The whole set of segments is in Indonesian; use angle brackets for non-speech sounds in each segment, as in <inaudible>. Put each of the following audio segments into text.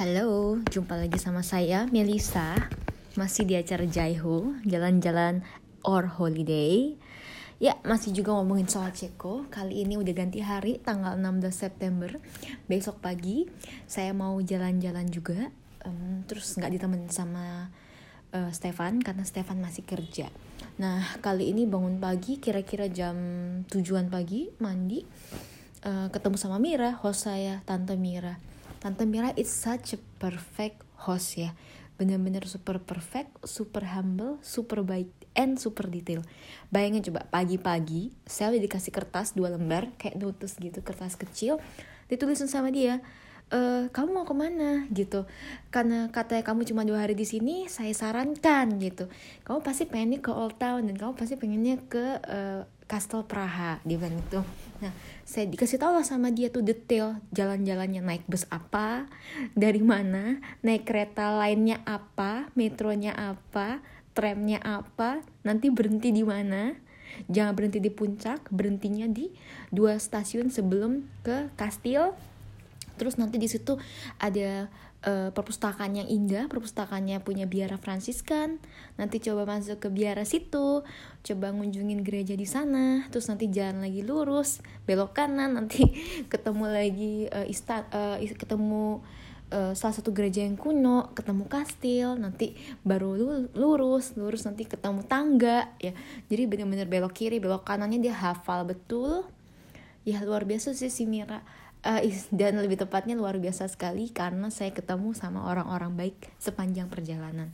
Halo, jumpa lagi sama saya Melisa Masih di acara Jaiho, jalan-jalan or holiday. Ya, masih juga ngomongin soal Ceko. Kali ini udah ganti hari, tanggal 16 September. Besok pagi, saya mau jalan-jalan juga. Um, Terus nggak ditemenin sama uh, Stefan, karena Stefan masih kerja. Nah, kali ini bangun pagi, kira-kira jam tujuan pagi, mandi uh, Ketemu sama Mira, host saya, Tante Mira Tante Mira is such a perfect host ya. Bener-bener super perfect, super humble, super baik, and super detail. Bayangin coba pagi-pagi saya udah dikasih kertas dua lembar kayak notus gitu kertas kecil ditulisin sama dia e, kamu mau ke mana? gitu. Karena katanya kamu cuma dua hari di sini saya sarankan gitu. Kamu pasti pengennya ke Old Town dan kamu pasti pengennya ke uh, Kastel Praha dia bilang itu nah saya dikasih tahu lah sama dia tuh detail jalan-jalannya naik bus apa dari mana naik kereta lainnya apa metronya apa tramnya apa nanti berhenti di mana jangan berhenti di puncak berhentinya di dua stasiun sebelum ke Kastil. Terus nanti di situ ada uh, perpustakaan yang indah, perpustakaannya punya biara Fransiskan. Nanti coba masuk ke biara situ, coba ngunjungin gereja di sana, terus nanti jalan lagi lurus, belok kanan, nanti <laughs> ketemu lagi uh, ista uh, ketemu salah satu gereja yang kuno, ketemu kastil, nanti baru lurus, lurus nanti ketemu tangga, ya. Jadi benar-benar belok kiri, belok kanannya dia hafal betul. Ya luar biasa sih si Mira uh, dan lebih tepatnya luar biasa sekali karena saya ketemu sama orang-orang baik sepanjang perjalanan.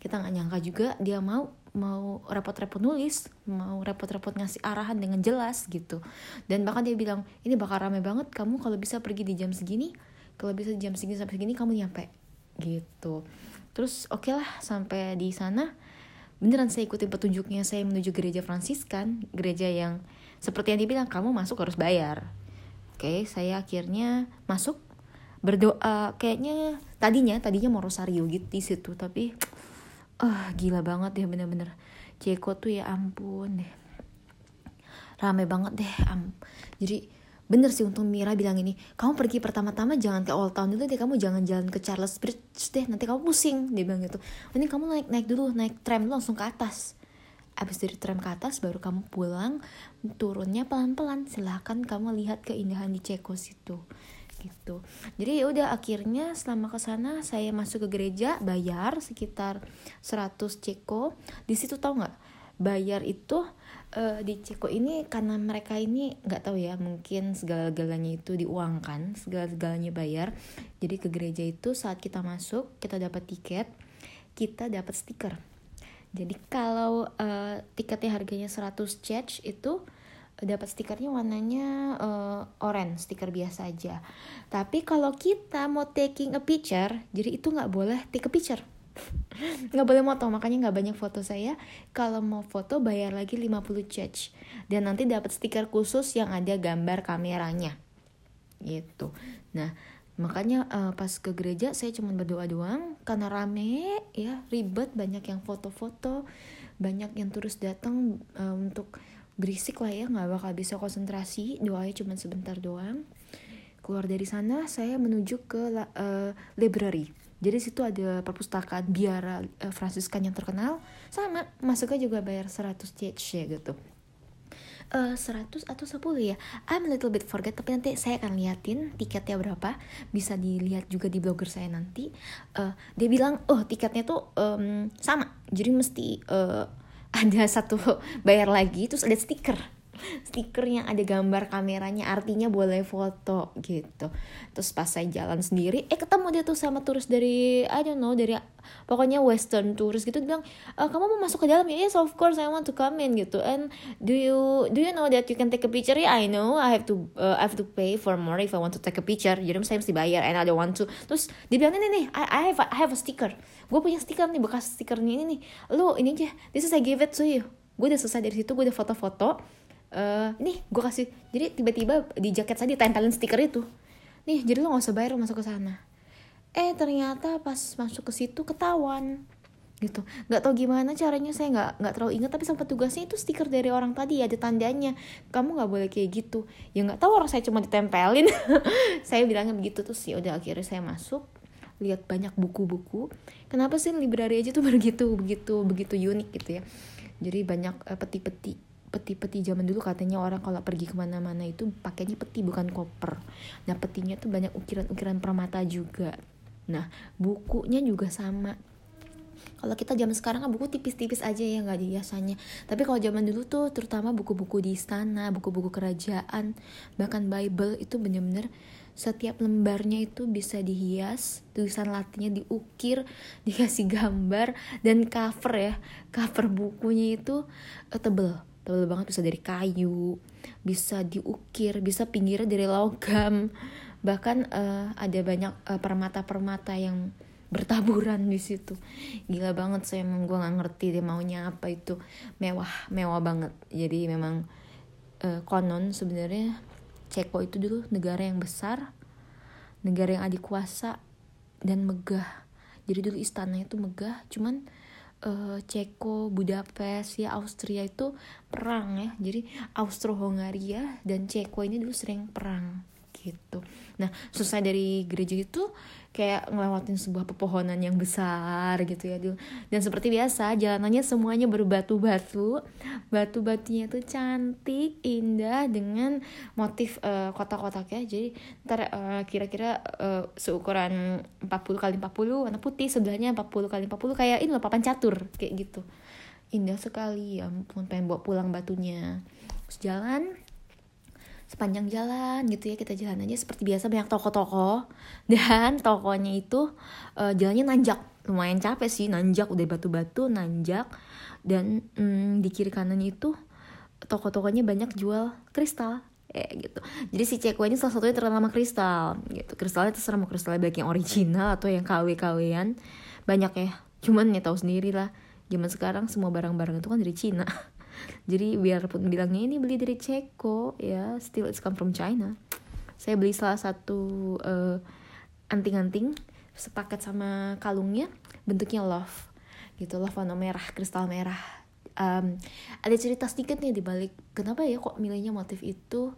Kita nggak nyangka juga dia mau mau repot-repot nulis mau repot-repot ngasih arahan dengan jelas gitu. Dan bahkan dia bilang ini bakal rame banget kamu kalau bisa pergi di jam segini kalau bisa jam segini sampai segini kamu nyampe. Gitu. Terus oke okay lah sampai di sana. Beneran saya ikutin petunjuknya saya menuju gereja Fransiskan gereja yang seperti yang dibilang kamu masuk harus bayar Oke, saya akhirnya masuk berdoa. Kayaknya tadinya tadinya mau rosario gitu di situ tapi ah uh, gila banget ya bener-bener. Ceko tuh ya ampun deh. Rame banget deh am. Jadi bener sih untung Mira bilang ini kamu pergi pertama-tama jangan ke Old Town dulu deh kamu jangan jalan ke Charles Bridge deh nanti kamu pusing dia bilang gitu. Ini kamu naik naik dulu naik tram langsung ke atas abis dari tram ke atas baru kamu pulang turunnya pelan-pelan. Silahkan kamu lihat keindahan di Ceko situ. Gitu. Jadi ya udah akhirnya selama ke sana saya masuk ke gereja bayar sekitar 100 Ceko. Di situ tau nggak? Bayar itu uh, di Ceko ini karena mereka ini nggak tahu ya mungkin segala-galanya itu diuangkan segala-galanya bayar. Jadi ke gereja itu saat kita masuk kita dapat tiket kita dapat stiker jadi kalau uh, tiketnya harganya 100 CHF itu dapat stikernya warnanya uh, orange, stiker biasa aja. Tapi kalau kita mau taking a picture, jadi itu nggak boleh take a picture. <laughs> nggak boleh moto, makanya nggak banyak foto saya. Kalau mau foto bayar lagi 50 CHF. Dan nanti dapat stiker khusus yang ada gambar kameranya. Gitu. Nah, makanya uh, pas ke gereja saya cuma berdoa doang. Karena rame ya ribet banyak yang foto-foto banyak yang terus datang uh, untuk berisik lah ya nggak bakal bisa konsentrasi. Doanya cuma sebentar doang. Keluar dari sana saya menuju ke uh, library. Jadi situ ada perpustakaan biara uh, Fransiskan yang terkenal. Sama masuknya juga bayar 100 CH gitu uh, eh, 100 atau 10 ya? I'm a little bit forget tapi nanti saya akan liatin tiketnya berapa. Bisa dilihat juga di blogger saya nanti. Uh, dia bilang oh tiketnya tuh um, sama. Jadi mesti uh, ada satu <laughs> bayar lagi terus ada stiker stiker yang ada gambar kameranya artinya boleh foto gitu. Terus pas saya jalan sendiri eh ketemu dia tuh sama turis dari I don't know dari pokoknya western tourist gitu bilang e, kamu mau masuk ke dalam? Ya yes of course I want to come in gitu. And do you do you know that you can take a picture? Yeah, I know I have to uh, I have to pay for more if I want to take a picture. Jadi saya mesti bayar and I don't want to. Terus dia bilang ini nih I, I have I have a sticker. Gue punya stiker nih bekas stikernya ini nih. Lu ini aja. This is I give it to you. Gue udah selesai dari situ gue udah foto-foto uh, nih gue kasih. Jadi tiba-tiba di jaket saya ditempelin stiker itu. Nih jadi lo nggak usah bayar masuk ke sana. Eh ternyata pas masuk ke situ ketahuan. Gitu. Nggak tau gimana caranya saya nggak nggak terlalu ingat. Tapi sempat tugasnya itu stiker dari orang tadi ada tandanya. Kamu nggak boleh kayak gitu. Ya nggak tahu orang saya cuma ditempelin. <laughs> Saya bilangnya begitu terus ya udah akhirnya saya masuk. Lihat banyak buku-buku. Kenapa sih library aja tuh <laughs> begitu begitu begitu unik gitu ya? Jadi banyak uh, peti-peti peti-peti zaman dulu katanya orang kalau pergi ke mana-mana itu pakainya peti bukan koper. Nah petinya tuh banyak ukiran-ukiran permata juga. Nah bukunya juga sama. Kalau kita zaman sekarang kan buku tipis-tipis aja ya nggak biasanya. Tapi kalau zaman dulu tuh terutama buku-buku di istana buku-buku kerajaan bahkan Bible itu bener-bener setiap lembarnya itu bisa dihias tulisan latinnya diukir <laughs> dikasih gambar dan cover ya. Cover bukunya itu uh, tebel tebel banget bisa dari kayu bisa diukir bisa pinggirnya dari logam. <laughs> Bahkan uh, ada banyak uh, permata-permata yang bertaburan di situ. Gila banget saya emang gue nggak ngerti dia maunya apa itu. Mewah mewah banget. Jadi memang uh, konon sebenarnya Ceko itu dulu negara yang besar negara yang adik kuasa dan megah. Jadi dulu istana itu megah cuman uh, Ceko, Budapest, ya Austria itu perang ya. Jadi Austro-Hongaria dan Ceko ini dulu sering perang gitu. Nah, selesai dari gereja itu kayak ngelewatin sebuah pepohonan yang besar gitu ya dan seperti biasa jalanannya semuanya berbatu-batu. Batu-batunya tuh cantik indah dengan motif uh, kotak-kotaknya jadi ntar uh, kira-kira uh, seukuran 40 kali 40 warna putih sebelahnya 40 kali 40 kayak ini loh papan catur kayak gitu. Indah sekali ya ampun pengen bawa pulang batunya. Terus jalan sepanjang jalan gitu ya kita jalan aja seperti biasa banyak toko-toko. Dan tokonya itu uh, jalannya nanjak. Lumayan capek sih nanjak udah batu-batu nanjak. Dan mm, di kiri kanannya itu toko-tokonya banyak jual kristal eh gitu. Jadi si Ceko ini salah satunya terkenal sama kristal gitu. Kristalnya terserah mau kristalnya baik yang original atau yang KW KW-an banyak ya cuman ya tahu sendiri lah. Zaman sekarang semua barang-barang itu kan dari Cina <laughs> jadi biarpun bilangnya ini beli dari Ceko ya still it's come from China. Saya beli salah satu uh, anting-anting sepaket sama kalungnya bentuknya love gitu love warna merah kristal merah. Um, ada cerita sedikit nih di balik kenapa ya kok milihnya motif itu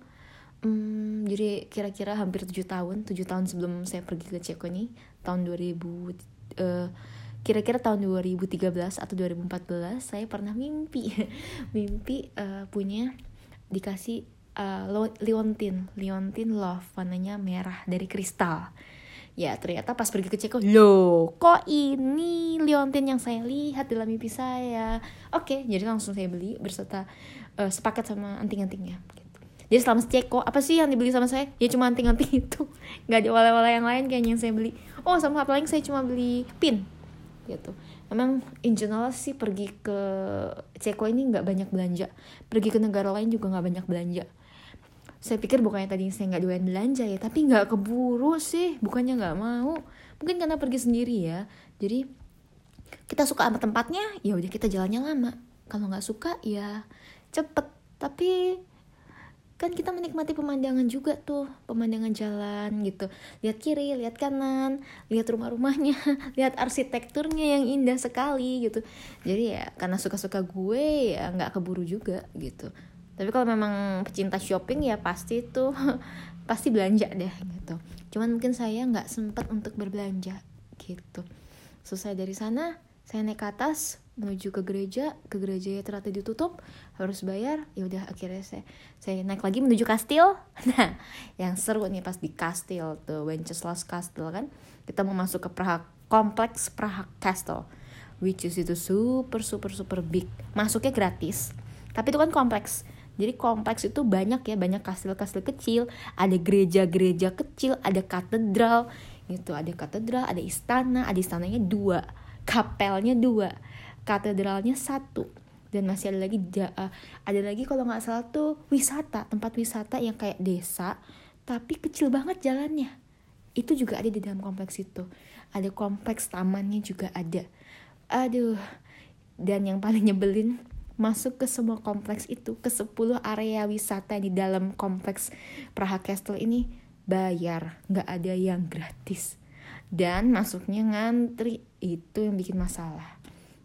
um, jadi kira-kira hampir tujuh tahun tujuh tahun sebelum saya pergi ke Ceko nih tahun 2000 uh, kira-kira tahun 2013 atau 2014 saya pernah mimpi. <laughs> Mimpi uh, punya dikasih uh, liontin liontin love warnanya merah dari kristal. Ya ternyata pas pergi ke Ceko loh kok ini liontin yang saya lihat dalam mimpi saya? Oke jadi langsung saya beli berserta uh, sepaket sama anting-antingnya gitu. jadi selama Ceko apa sih yang dibeli sama saya? Ya cuma anting-anting <laughs> itu. Nggak ada wala-wala yang lain kayaknya yang saya beli. Oh sama apa lagi saya cuma beli pin gitu. Emang in general sih pergi ke Ceko ini nggak banyak belanja. Pergi ke negara lain juga nggak banyak belanja. Saya pikir bukannya tadi saya nggak doyan belanja ya tapi nggak keburu sih. Bukannya nggak mau. Mungkin karena pergi sendiri ya. Jadi kita suka sama tempatnya ya udah kita jalannya lama. Kalau nggak suka ya cepet. Tapi kan kita menikmati pemandangan juga tuh pemandangan jalan gitu. Lihat kiri lihat kanan lihat rumah-rumahnya <laughs> lihat arsitekturnya yang indah sekali gitu. Jadi ya karena suka-suka gue ya nggak keburu juga gitu. Tapi kalau memang pecinta shopping ya pasti tuh <laughs> pasti belanja deh gitu. Cuman mungkin saya nggak sempat untuk berbelanja gitu. Selesai dari sana saya naik ke atas menuju ke gereja ke gereja ya ternyata ditutup harus bayar ya udah akhirnya saya saya naik lagi menuju kastil. <laughs> Nah yang seru nih pas di kastil tuh Wenceslas Castle kan kita mau masuk ke Praha kompleks Praha Castle which is itu super super super big. Masuknya gratis tapi itu kan kompleks. Jadi kompleks itu banyak ya banyak kastil-kastil kecil ada gereja-gereja kecil ada katedral gitu. Ada katedral ada istana ada istananya dua kapelnya dua katedralnya satu dan masih ada lagi uh, ada lagi kalau nggak salah tuh wisata tempat wisata yang kayak desa tapi kecil banget jalannya. Itu juga ada di dalam kompleks itu. Ada kompleks tamannya juga ada. Aduh dan yang paling nyebelin masuk ke semua kompleks itu ke 10 area wisata di dalam kompleks Praha Castle ini bayar. Nggak ada yang gratis dan masuknya ngantri itu yang bikin masalah.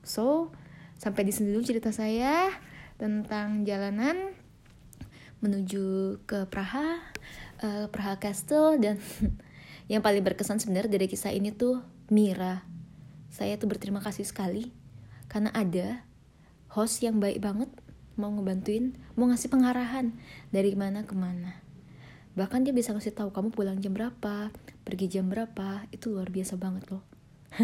So sampai di sini dulu cerita saya tentang jalanan menuju ke Praha uh, Praha Castle dan <laughs> yang paling berkesan sebenarnya dari kisah ini tuh Mira. Saya tuh berterima kasih sekali karena ada host yang baik banget mau ngebantuin mau ngasih pengarahan dari mana ke mana bahkan dia bisa ngasih tahu kamu pulang jam berapa? Pergi jam berapa? Itu luar biasa banget loh. <laughs>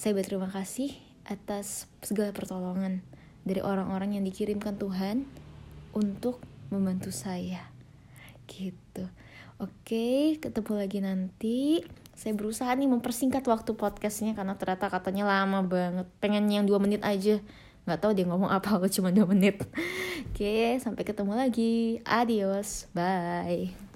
Saya berterima kasih atas segala pertolongan dari orang-orang yang dikirimkan Tuhan untuk membantu saya. Gitu. Oke ketemu lagi nanti. Saya berusaha nih mempersingkat waktu podcastnya karena ternyata katanya lama banget. Pengen yang dua menit aja nggak tahu dia ngomong apa cuma dua menit. <laughs> Oke sampai ketemu lagi. Adios. Bye